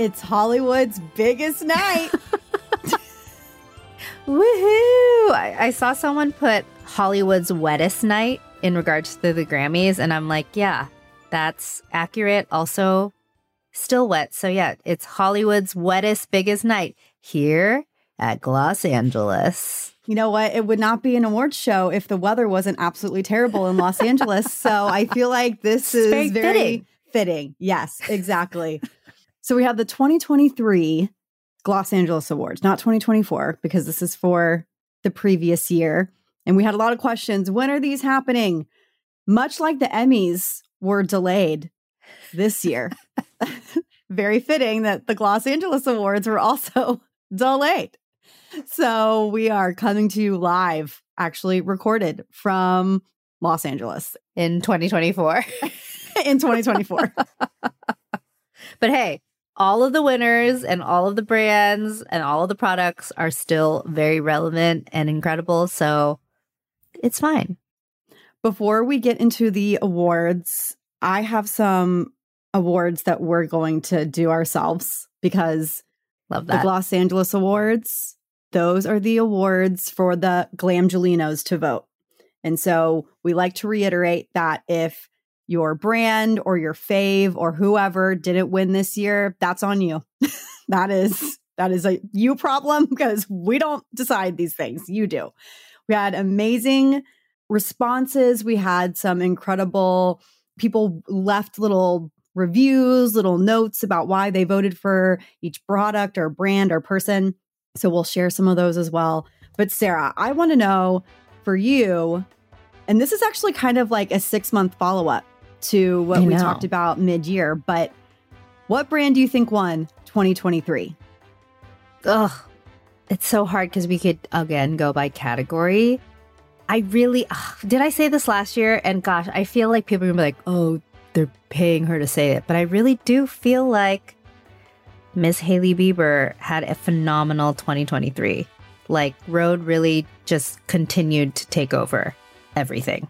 It's Hollywood's biggest night. Woohoo! I, I saw someone put Hollywood's wettest night in regards to the Grammys, and I'm like, yeah, that's accurate. Also, still wet. So, yeah, it's Hollywood's wettest, biggest night here at Gloss Angeles. you know what? It would not be an awards show if the weather wasn't absolutely terrible in Los Angeles. So I feel like this is very very, fitting. fitting. Yes, exactly. So we have the 2023 Gloss Angeles Awards, not 2024, because this is for the previous year. And we had a lot of questions. When are these happening? Much like the Emmys were delayed this year. Very fitting that the Gloss Angeles Awards were also delayed. So we are coming to you live, actually recorded from Los Angeles In 2024. in 2024. But hey, all of the winners and all of the brands and all of the products are still very relevant and incredible. So it's fine. Before we get into the awards, I have some awards that we're going to do ourselves because Love the. Gloss Angeles Awards, those are the awards for the Glamgelinos to vote. And so we like to reiterate that if your brand or your fave or whoever didn't win this year, that's on you. that is that is a you problem because we don't decide these things. You do. We had amazing responses. We had some incredible people left little reviews, little notes about why they voted for each product or brand or person. So we'll share some of those as well. But Sara, I want to know for you, and this is actually kind of like a six month follow up to what I we know. talked about mid year, but what brand do you think won 2023? Ugh. It's so hard because we could, again, go by category. I really, ugh, did I say this last year? And gosh, I feel like people are gonna be like, oh, they're paying her to say it. But I really do feel like Miss Hailey Bieber had a phenomenal 2023. Like, Rhode really just continued to take over everything.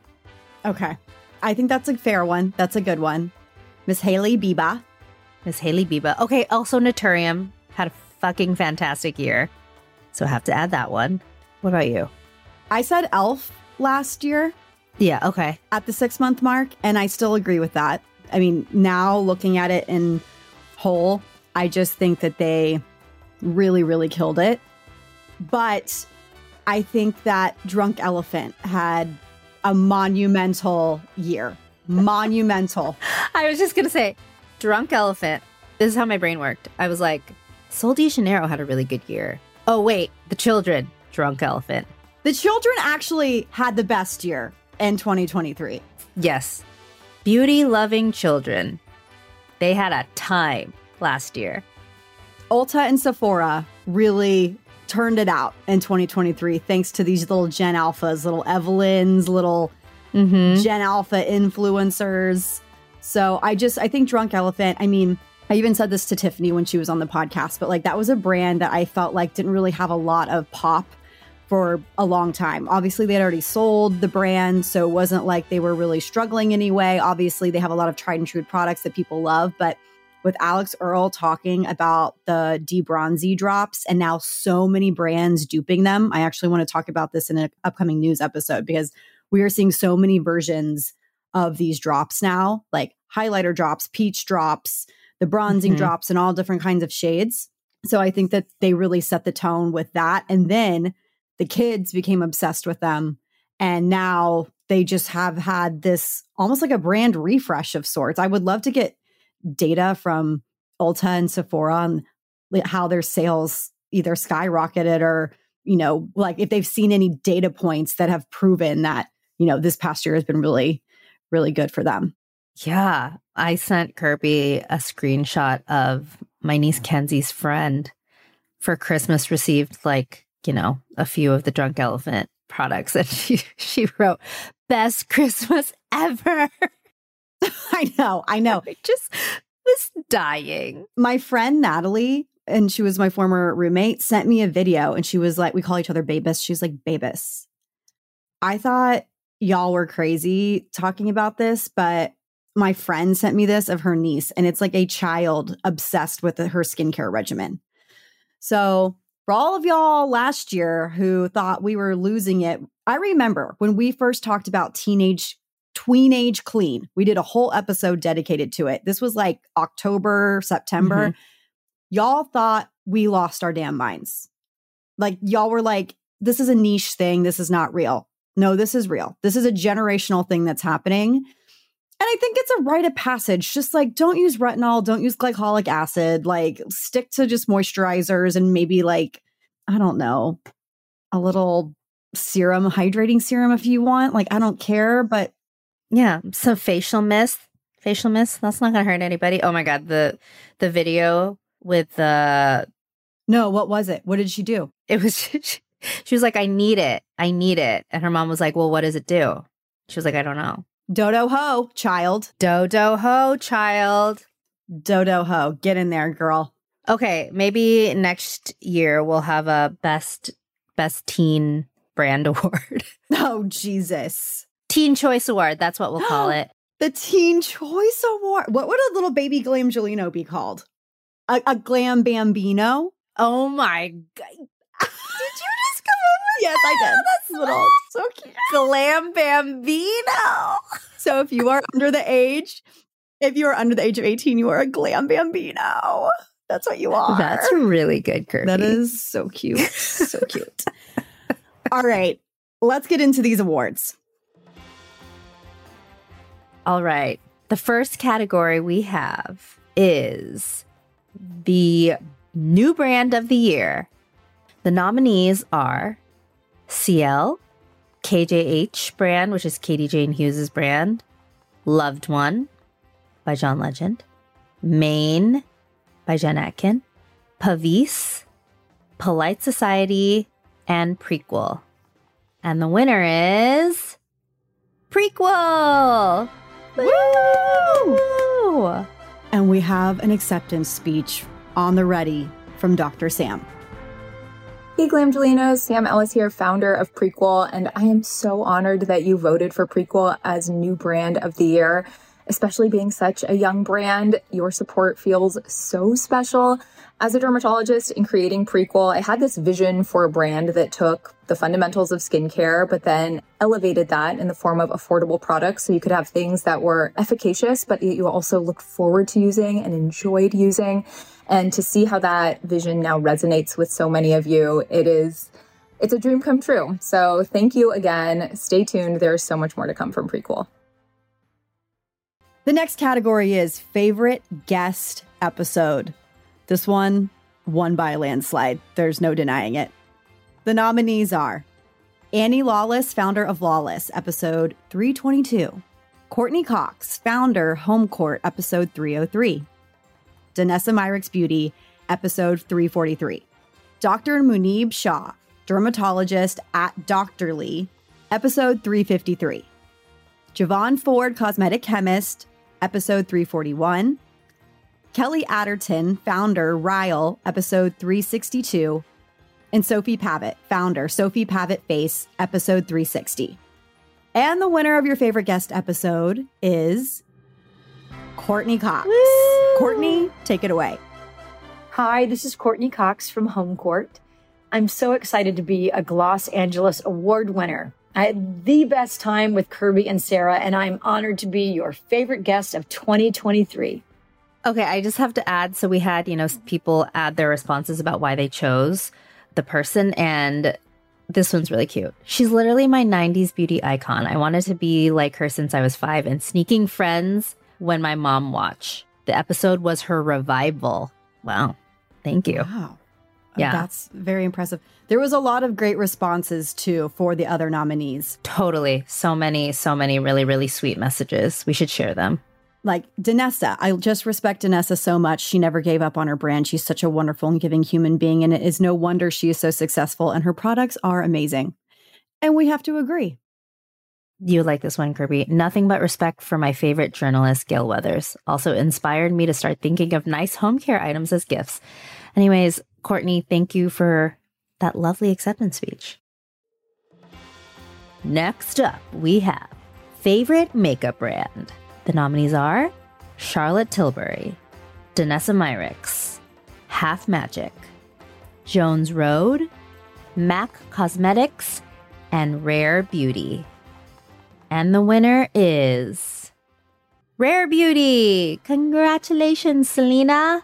Okay. I think that's a fair one. That's a good one. Miss Hailey Biba. Miss Hailey Bieber. Okay, also Naturium had a fucking fantastic year. So I have to add that one. What about you? I said Elf last year Yeah, okay. at the six month mark, and I still agree with that. I mean, now looking at it in whole, I just think that they really, really killed it. But I think that Drunk Elephant had a monumental year. Monumental. I was just gonna say, Drunk Elephant. This is how my brain worked. I was like, Sol de Janeiro had a really good year. Oh wait, the children. Drunk Elephant. The children actually had the best year in 2023. Yes, beauty loving children. They had a time last year. Ulta and Sephora really turned it out in 2023 thanks to these little Gen Alphas, little Evelyns, little Mm-hmm. Gen Alpha influencers. So I just, I think Drunk Elephant, I mean, I even said this to Tiffany when she was on the podcast, but like that was a brand that I felt like didn't really have a lot of pop for a long time. Obviously, they had already sold the brand, so it wasn't like they were really struggling anyway. Obviously, they have a lot of tried and true products that people love, but with Alix Earle talking about the D-Bronzi drops and now so many brands duping them. I actually want to talk about this in an upcoming news episode because we are seeing so many versions of these drops now, like highlighter drops, peach drops, the bronzing Mhm. drops, and all different kinds of shades. So I think that they really set the tone with that. And then the kids became obsessed with them. And now they just have had this almost like a brand refresh of sorts. I would love to get data from Ulta and Sephora on how their sales either skyrocketed or, you know, like if they've seen any data points that have proven that, you know, this past year has been really, really good for them. Yeah. I sent Kirbie a screenshot of my niece Kenzie's friend for Christmas received like, you know, a few of the drunk elephant products and she she wrote best Christmas ever. I know, I know. I just was dying. my friend Natalie, and she was my former roommate, sent me a video and she was like, we call each other Babus. She's like, Babus. I thought y'all were crazy talking about this, but my friend sent me this of her niece, and it's like a child obsessed with her skincare regimen. So, for all of y'all last year who thought we were losing it, I remember when we first talked about teenage tweenage clean. We did a whole episode dedicated to it. This was like October, September. Mm-hmm. Y'all thought we lost our damn minds. Like y'all were like, this is a niche thing. This is not real. No, this is real. This is a generational thing that's happening. And I think it's a rite of passage. Just like don't use retinol, don't use glycolic acid, like stick to just moisturizers and maybe like, I don't know, a little serum, hydrating serum if you want. Like, I don't care, but Yeah, some facial mist. Facial mist. That's not gonna hurt anybody. Oh my god, the the video with the no, what was it? What did she do? it was she was like, I need it. I need it. And her mom was like, Well, what does it do? She was like, I don't know. Dodo ho, child. Dodo ho, child. Dodo ho. Get in there, girl. Okay, maybe next year we'll have a best best teen brand award. Oh, Jesus. Teen choice award, that's what we'll call it. The Teen Choice Award. What would a little baby glam Glamgelino be called? A, a Glam Bambino? Oh my god. Did you just come up with Yes, I did. That's little. So cute. Glam Bambino. So if you are under the age, if you are under the age of 18, you are a Glam Bambino. That's what you are. That's really good, Kirbie. That is so cute. So cute. All right. Let's get into these awards. All right. The first category we have is the new brand of the year. The nominees are CL, KJH brand, which is Katie Jane Hughes' brand, Loved One by John Legend, Mane by Jen Atkin, Pavise, Polite Society, and Prequel. And the winner is Prequel! Woo! And we have an acceptance speech on the ready from Dr. Sam. Hey Glamgelinos, Sam Ellis here, founder of Prequel, and I am so honored that you voted for Prequel as new brand of the year. Especially being such a young brand, your support feels so special. As a dermatologist in creating Prequel, I had this vision for a brand that took the fundamentals of skincare, but then elevated that in the form of affordable products so you could have things that were efficacious, but you also looked forward to using and enjoyed using. And to see how that vision now resonates with so many of you, it is it's a dream come true. So thank you again. Stay tuned. There's so much more to come from Prequel. The next category is favorite guest episode. This one won by a landslide. There's no denying it. The nominees are Annie Lawless, founder of Lawless, episode 322. Courteney Cox, founder, Home Court, episode 303. Danessa Myricks Beauty, episode 343. Dr. Muneeb Shah, dermatologist at Doctorly, episode 353. Javon Ford, cosmetic chemist, episode 341. Kelly Atterton, founder, Ryle, episode 362. And Sophie Pavitt, founder, Sophie Pavitt Face, episode 360. And the winner of your favorite guest episode is Courteney Cox. Courteney, take it away. Hi, this is Courteney Cox from Home Court. I'm so excited to be a Gloss Angeles Award winner. I had the best time with Kirbie and Sara, and I'm honored to be your favorite guest of 2023. Okay, I just have to add. So we had, you know, people add their responses about why they chose the person, and this one's really cute. She's literally my 90s beauty icon. I wanted to be like her since I was five, and sneaking friends when my mom watched. The episode was her revival. Wow. Thank you. Wow. Yeah. That's very impressive. There was a lot of great responses too for the other nominees. Totally. So many, so many really, really sweet messages. We should share them. Like Danessa, I just respect Danessa so much. She never gave up on her brand. She's such a wonderful and giving human being, and it is no wonder she is so successful, and her products are amazing. And we have to agree. You like this one, Kirbie. Nothing but respect for my favorite journalist, Gale Weathers. Also inspired me to start thinking of nice home care items as gifts. Anyways, Courteney, thank you for that lovely acceptance speech. Next up, we have favorite makeup brand. The nominees are Charlotte Tilbury, Danessa Myricks, Half Magic, Jones Road, MAC Cosmetics, and Rare Beauty. And the winner is Rare Beauty. Congratulations, Selena.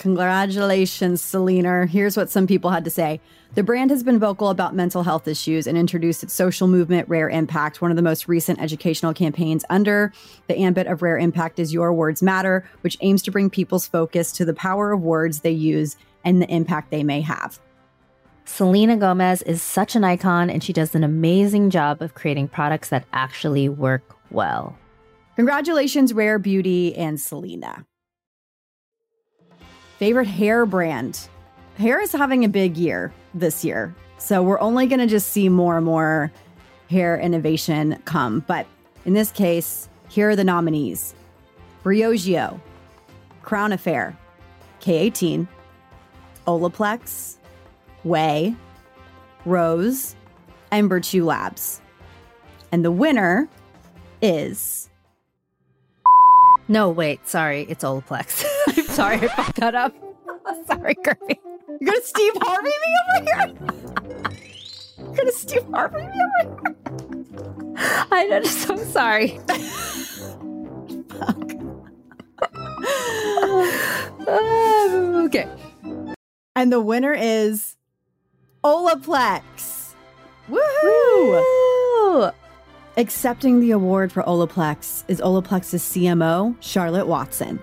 Congratulations, Selena. Here's what some people had to say. The brand has been vocal about mental health issues and introduced its social movement, Rare Impact. One of the most recent educational campaigns under the ambit of Rare Impact is Your Words Matter, which aims to bring people's focus to the power of words they use and the impact they may have. Selena Gomez is such an icon and she does an amazing job of creating products that actually work well. Congratulations, Rare Beauty and Selena. Favorite hair brand. Hair is having a big year this year. So we're only going to just see more and more hair innovation come. But in this case, here are the nominees Briogeo, Crown Affair, K18, Olaplex, Ouai, Rōz, and Virtue Labs. And the winner is No, wait, sorry, it's Olaplex. I'm sorry, I fucked that up. sorry, Kirbie. You're gonna Steve Harvey me over here? You're gonna Steve Harvey me over here? Just so sorry. Uh, okay. And the winner is Olaplex. Woohoo! Woo! Accepting the award for Olaplex is Olaplex's CMO, Charlotte Watson.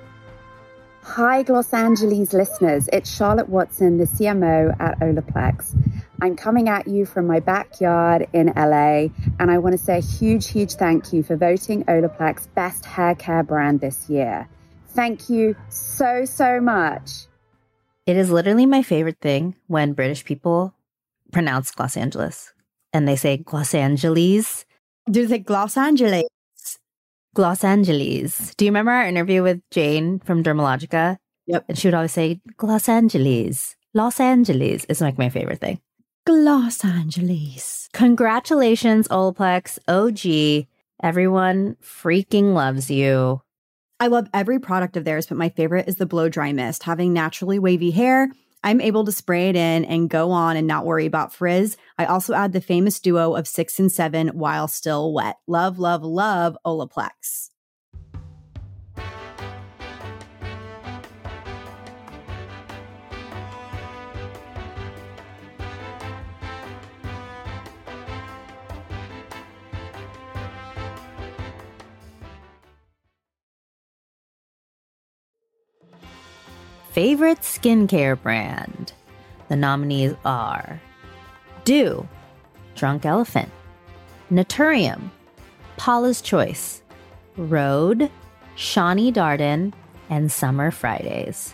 Hi, Gloss Angeles listeners. It's Charlotte Watson, the CMO at Olaplex. I'm coming at you from my backyard in LA, and I want to say a huge, huge thank you for voting Olaplex Best Hair Care Brand this year. Thank you so, so much. It is literally my favorite thing when British people pronounce Los Angeles and they say Los Angeles. Do you think Los Angeles? Los Angeles. Do you remember our interview with Jane from Dermalogica? Yep. And she would always say Los Angeles. Los Angeles is like my favorite thing. Los Angeles. Congratulations, Olaplex, OG. Everyone freaking loves you. I love every product of theirs, but my favorite is the blow dry mist. Having naturally wavy hair, I'm able to spray it in and go on and not worry about frizz. I also add the famous duo of six and seven while still wet. Love, love, love Olaplex. Favorite skincare brand? The nominees are Dieux, Drunk Elephant, Naturium, Paula's Choice, Rhode, Shani Darden, and Summer Fridays.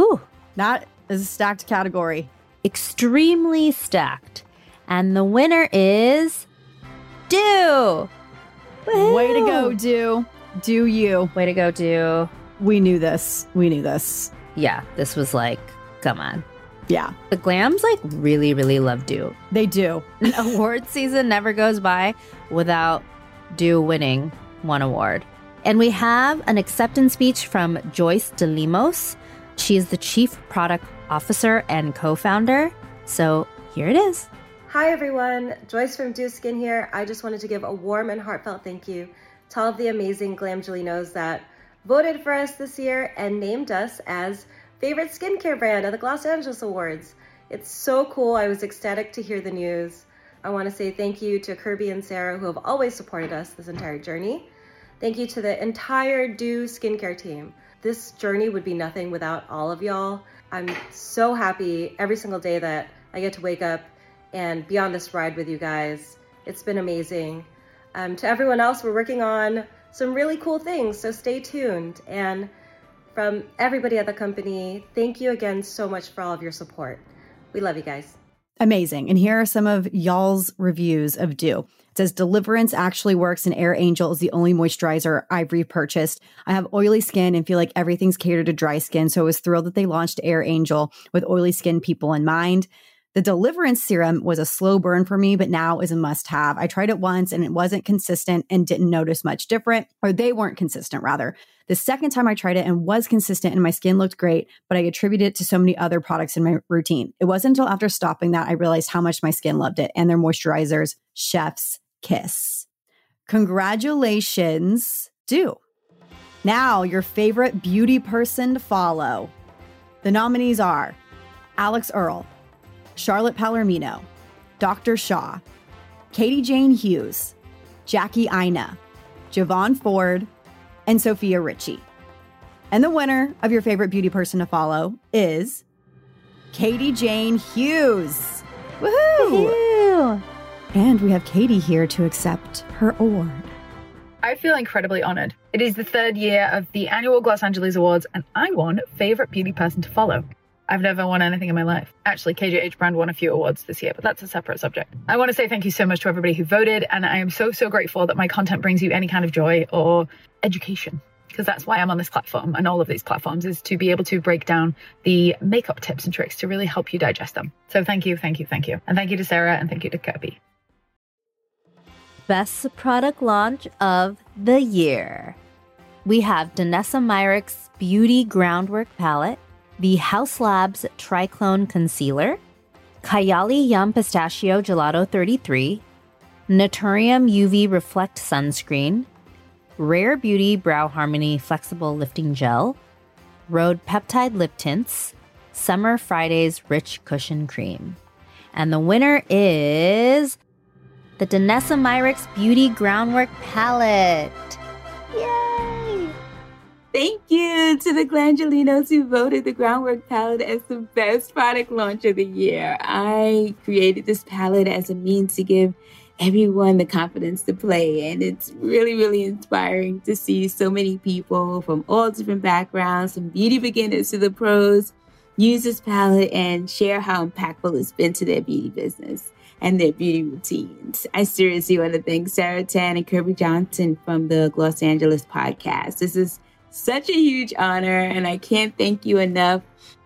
Ooh, That is a stacked category. extremely stacked. And the winner is Dieux. Way to go, Dieux. Do you. Way to go, Dieux. We knew this. We knew this. Yeah, this was like, come on. Yeah, The glams like really, really love Dieux. they do. award season never goes by without Dieux winning one award. And we have an acceptance speech from Joyce de Lemos. She is the Chief Product Officer and co founder. So here it is. Hi everyone, Joyce from Dieux Skin here. I just wanted to give a warm and heartfelt thank you to all of the amazing Glamgelinos that voted for us this year and named us as favorite skincare brand at the Gloss Angeles Awards. It's so cool. I was ecstatic to hear the news. I want to say thank you to Kirbie and Sara who have always supported us this entire journey. Thank you to the entire Dieux skincare team. This journey would be nothing without all of y'all. I'm so happy every single day that I get to wake up and be on this ride with you guys. It's been amazing. Um, to everyone else, we're working on some really cool things, so stay tuned. And from everybody at the company, thank you again so much for all of your support. We love you guys. Amazing. And here are some of y'all's reviews of Dieux. It says Deliverance actually works and Air Angel is the only moisturizer I've repurchased. I have oily skin and feel like everything's catered to dry skin. So I was thrilled that they launched Air Angel with oily skin people in mind. The Deliverance serum was a slow burn for me, but now is a must have. I tried it once and it wasn't consistent and didn't notice much different, or they weren't consistent rather. The second time I tried it and was consistent and my skin looked great, but I attributed it to so many other products in my routine. It wasn't until after stopping that I realized how much my skin loved it and their moisturizers, chef's kiss. Congratulations, Dieux. Now, your favorite beauty person to follow. The nominees are Alix Earle, Charlotte Palermino, Dr. Shah, Katie Jane Hughes, Jackie Aina, Javon Ford, and Sofia Richie. And the winner of your favorite beauty person to follow is Katie Jane Hughes. Woohoo! And we have Katie here to accept her award. I feel incredibly honored. It is the third year of the annual Gloss Angeles Awards, and I won Favorite Beauty Person to Follow. I've never won anything in my life. Actually, KJH brand won a few awards this year, but that's a separate subject. I want to say thank you so much to everybody who voted, and I am so, so grateful that my content brings you any kind of joy or education. Because that's why I'm on this platform and all of these platforms is to be able to break down the makeup tips and tricks to really help you digest them. So thank you, thank you, thank you. And thank you to Sara and thank you to Kirbie. Best product launch of the year. We have Danessa Myricks Beauty Groundwork Palette, the Haus Labs Triclone Concealer, Kayali Yum Pistachio Gelato 33, Naturium UV Reflect Sunscreen, Rare Beauty Brow Harmony Flexible Lifting Gel, Rhode Peptide Lip Tints, Summer Fridays Rich Cushion Cream. And the winner is the Danessa Myricks Beauty Groundwork Palette. Thank you to the Glamgelinos who voted the Groundwork palette as the best product launch of the year. I created this palette as a means to give everyone the confidence to play, and it's really, really inspiring to see so many people from all different backgrounds, from beauty beginners to the pros, use this palette and share how impactful it's been to their beauty business and their beauty routines. I seriously want to thank Sara Tan and Kirbie Johnson from the Gloss Angeles podcast. This is such a huge honor, and I can't thank you enough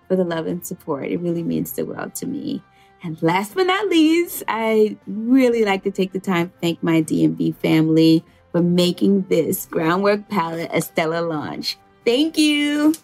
for the love and support. It really means the world to me. And last but not least, I really like to take the time to thank my DMV family for making this Groundwork palette a stellar launch. Thank you.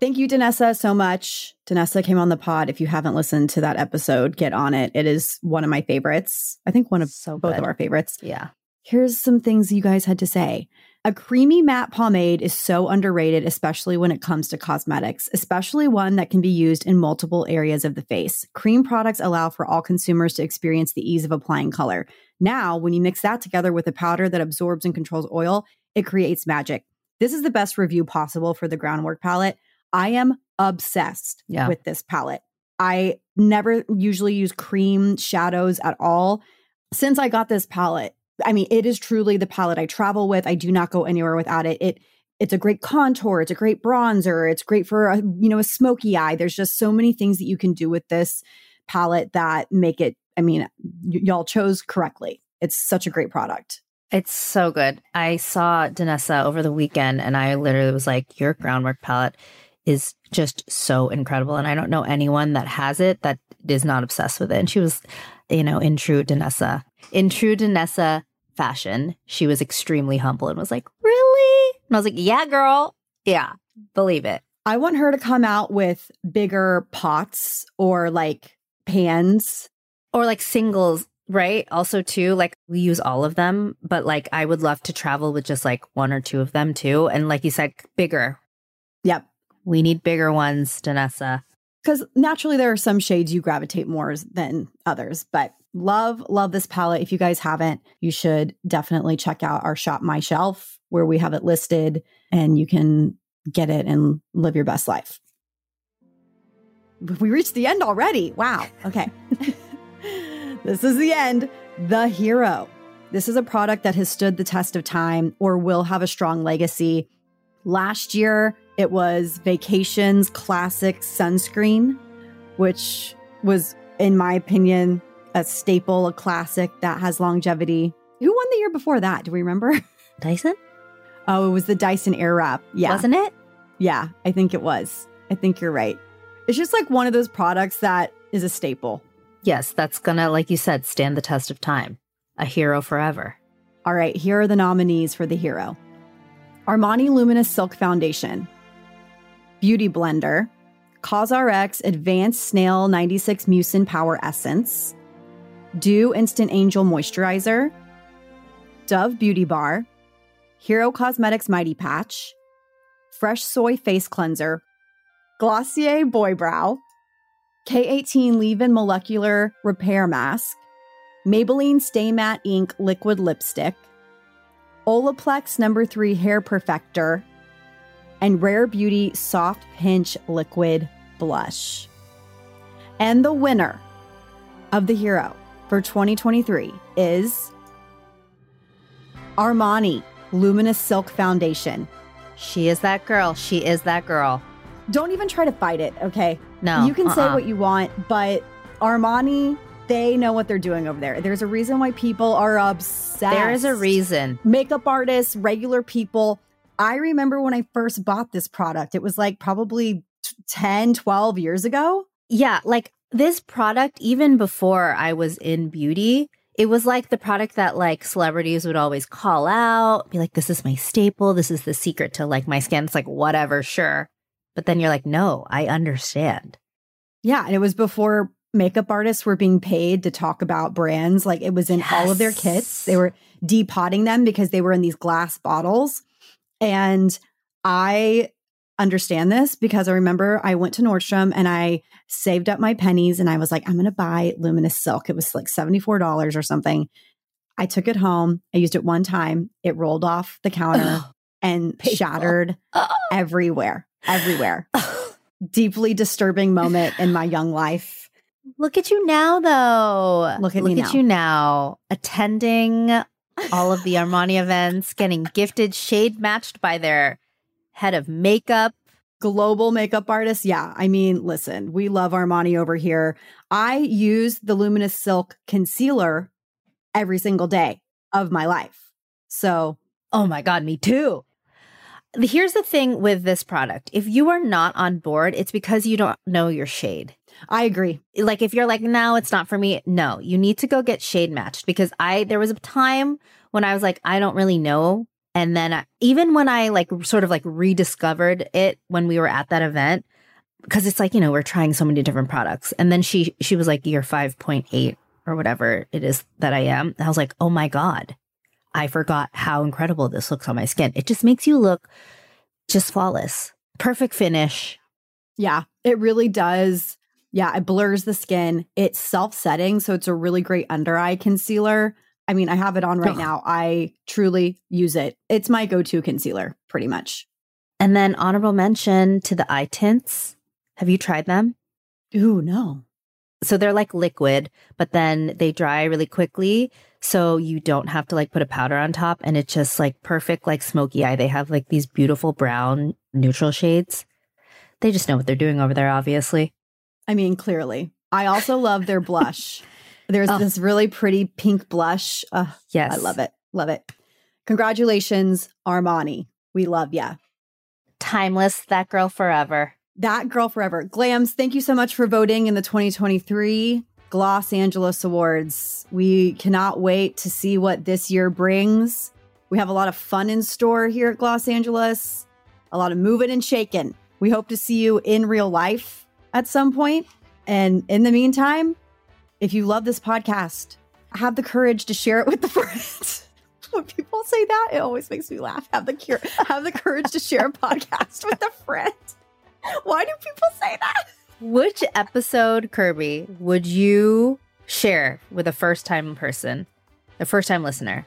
Thank you, Danessa, so much. Danessa came on the pod. If you haven't listened to that episode, get on it. It is one of my favorites. I think one of So both good. of our favorites. Yeah. Here's some things you guys had to say. A creamy matte pomade is so underrated, especially when it comes to cosmetics, especially one that can be used in multiple areas of the face. Cream products allow for all consumers to experience the ease of applying color. Now, when you mix that together with a powder that absorbs and controls oil, it creates magic. This is the best review possible for the Groundwork palette. I am obsessed Yeah. with this palette. I never usually use cream shadows at all. Since I got this palette, I mean, it is truly the palette I travel with. I do not go anywhere without it. It it's a great contour, it's a great bronzer, it's great for a, you know, a smoky eye. There's just so many things that you can do with this palette that make it I mean, y- y'all chose correctly. It's such a great product. It's so good. I saw Danessa over the weekend and I literally was like, your groundwork palette is just so incredible. And I don't know anyone that has it that is not obsessed with it. And she was, you know, in true Danessa, in true Danessa fashion, she was extremely humble and was like, really? And I was like, yeah, girl. Yeah, believe it. I want her to come out with bigger pots or like pans or like singles right also too like we use all of them but like i would love to travel with just like one or two of them too and like you said bigger yep we need bigger ones danessa because naturally there are some shades you gravitate more than others but love love this palette if you guys haven't you should definitely check out our shop my shelf where we have it listed and you can get it and live your best life we reached the end already wow okay This is the end. The Hero. This is a product that has stood the test of time or will have a strong legacy. Last year, it was Vacations Classic Sunscreen, which was, in my opinion, a staple, a classic that has longevity. Who won the year before that? Do we remember? Dyson? Oh, it was the Dyson Airwrap. Yeah. Wasn't it? Yeah, I think it was. I think you're right. It's just like one of those products that is a staple. Yes, that's gonna, like you said, stand the test of time. A hero forever. All right, here are the nominees for the hero Armani Luminous Silk Foundation, Beauty Blender, COSRX Advanced Snail 96 Mucin Power Essence, Dieux Instant Angel Moisturizer, Dove Beauty Bar, Hero Cosmetics Mighty Patch, Fresh Soy Face Cleanser, Glossier Boy Brow, K18 Leave-In Molecular Repair Mask, Maybelline Stay Matte Ink Liquid Lipstick, Olaplex Number 3 Hair Perfector, and Rare Beauty Soft Pinch Liquid Blush. And the winner of the hero for 2023 is Armani Luminous Silk Foundation. She is that girl. She is that girl. Don't even try to fight it, okay? No. You can say uh-uh. what you want, but Armani, they know what they're doing over there. There's a reason why people are obsessed. There is a reason. Makeup artists, regular people. I remember when I first bought this product, it was like probably t- 10, 12 years ago. Yeah, like this product, even before I was in beauty, it was like the product that like celebrities would always call out, be like, this is my staple. This is the secret to like my skin. It's like, whatever, sure. But then you're like, no, I understand. Yeah. And it was before makeup artists were being paid to talk about brands. Like it was in all of their kits. They were depotting them because they were in these glass bottles. And I understand this because I remember I went to Nordstrom and I saved up my pennies and I was like, I'm going to buy Luminous Silk. It was like $74 or something. I took it home. I used it one time. It rolled off the counter and shattered everywhere, everywhere. Deeply disturbing moment in my young life. Look at you now, though. Look at Look me at now. you now, attending all of the Armani events, getting gifted, shade matched by their head of makeup. global makeup artist. Yeah. I mean, listen, we love Armani over here. I use the Luminous Silk concealer every single day of my life. So, Oh my God, me too. Here's the thing with this product if you are not on board, it's because you don't know your shade. I agree. Like if you're like, no, it's not for me. No, you need to go get shade matched because I, there was a time when I was like, I don't really know. And then I, even when I like sort of like rediscovered it when we were at that event, because it's like, you know, we're trying so many different products. And then she, she was like, you're 5.8 or whatever it is that I am. And I was like, oh my God, I forgot how incredible this looks on my skin. It just makes you look just flawless. Perfect finish. Yeah, it really does. Yeah, it blurs the skin. It's self setting. So, it's a really great under eye concealer. I mean, I have it on right Ugh. now. I truly use it. It's my go to concealer, pretty much. And then honorable mention to the eye tints. Have you tried them? Ooh, no. So they're like liquid, but then they dry really quickly. So you don't have to like put a powder on top and it's just like perfect, like smoky eye. They have like these beautiful brown neutral shades. They just know what they're doing over there, obviously. I mean, clearly. I also love their blush. There's Oh. this really pretty pink blush. Ugh, Yes. I love it. Love it. Congratulations, Armani. We love ya. Timeless, that girl forever. That girl forever. Glams, thank you so much for voting in the 2023 Gloss Angeles Awards. We cannot wait to see what this year brings. We have a lot of fun in store here at Gloss Angeles, a lot of moving and shaking. We hope to see you in real life at some point. And in the meantime, if you love this podcast, have the courage to share it with the friends. when people say that, it always makes me laugh. Have the cure, have the courage to share a podcast with a friend. Why do people say that? Which episode, Kirbie, would you share with a first time person, a first time listener?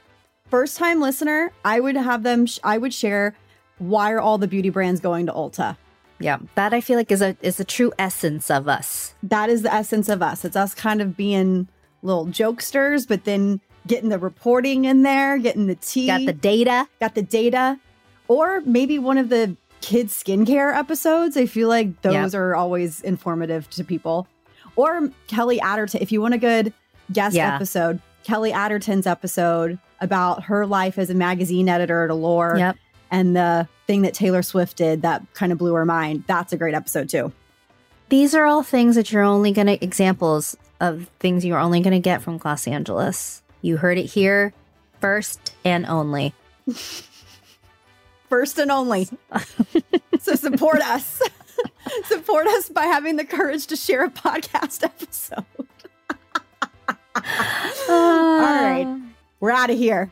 First time listener, I would have them, sh- I would share why are all the beauty brands going to Ulta? Yeah, that I feel like is a is a true essence of us. That is the essence of us. It's us kind of being little jokesters, but then getting the reporting in there, getting the tea, Got the data. got the data, or maybe one of the kids skincare episodes. I feel like those are always informative to people. Or Kelly Atterton, if you want a good guest Yeah. episode, Kelly Atterton's episode about her life as a magazine editor at Allure Yep. And the thing that Taylor Swift did that kind of blew her mind. That's a great episode too. These are all things that you're only going to examples of things you're only going to get from Gloss Angeles. You heard it here first and only. First and only. so support us. support us by having the courage to share a podcast episode. All right. Uh, We're out of here.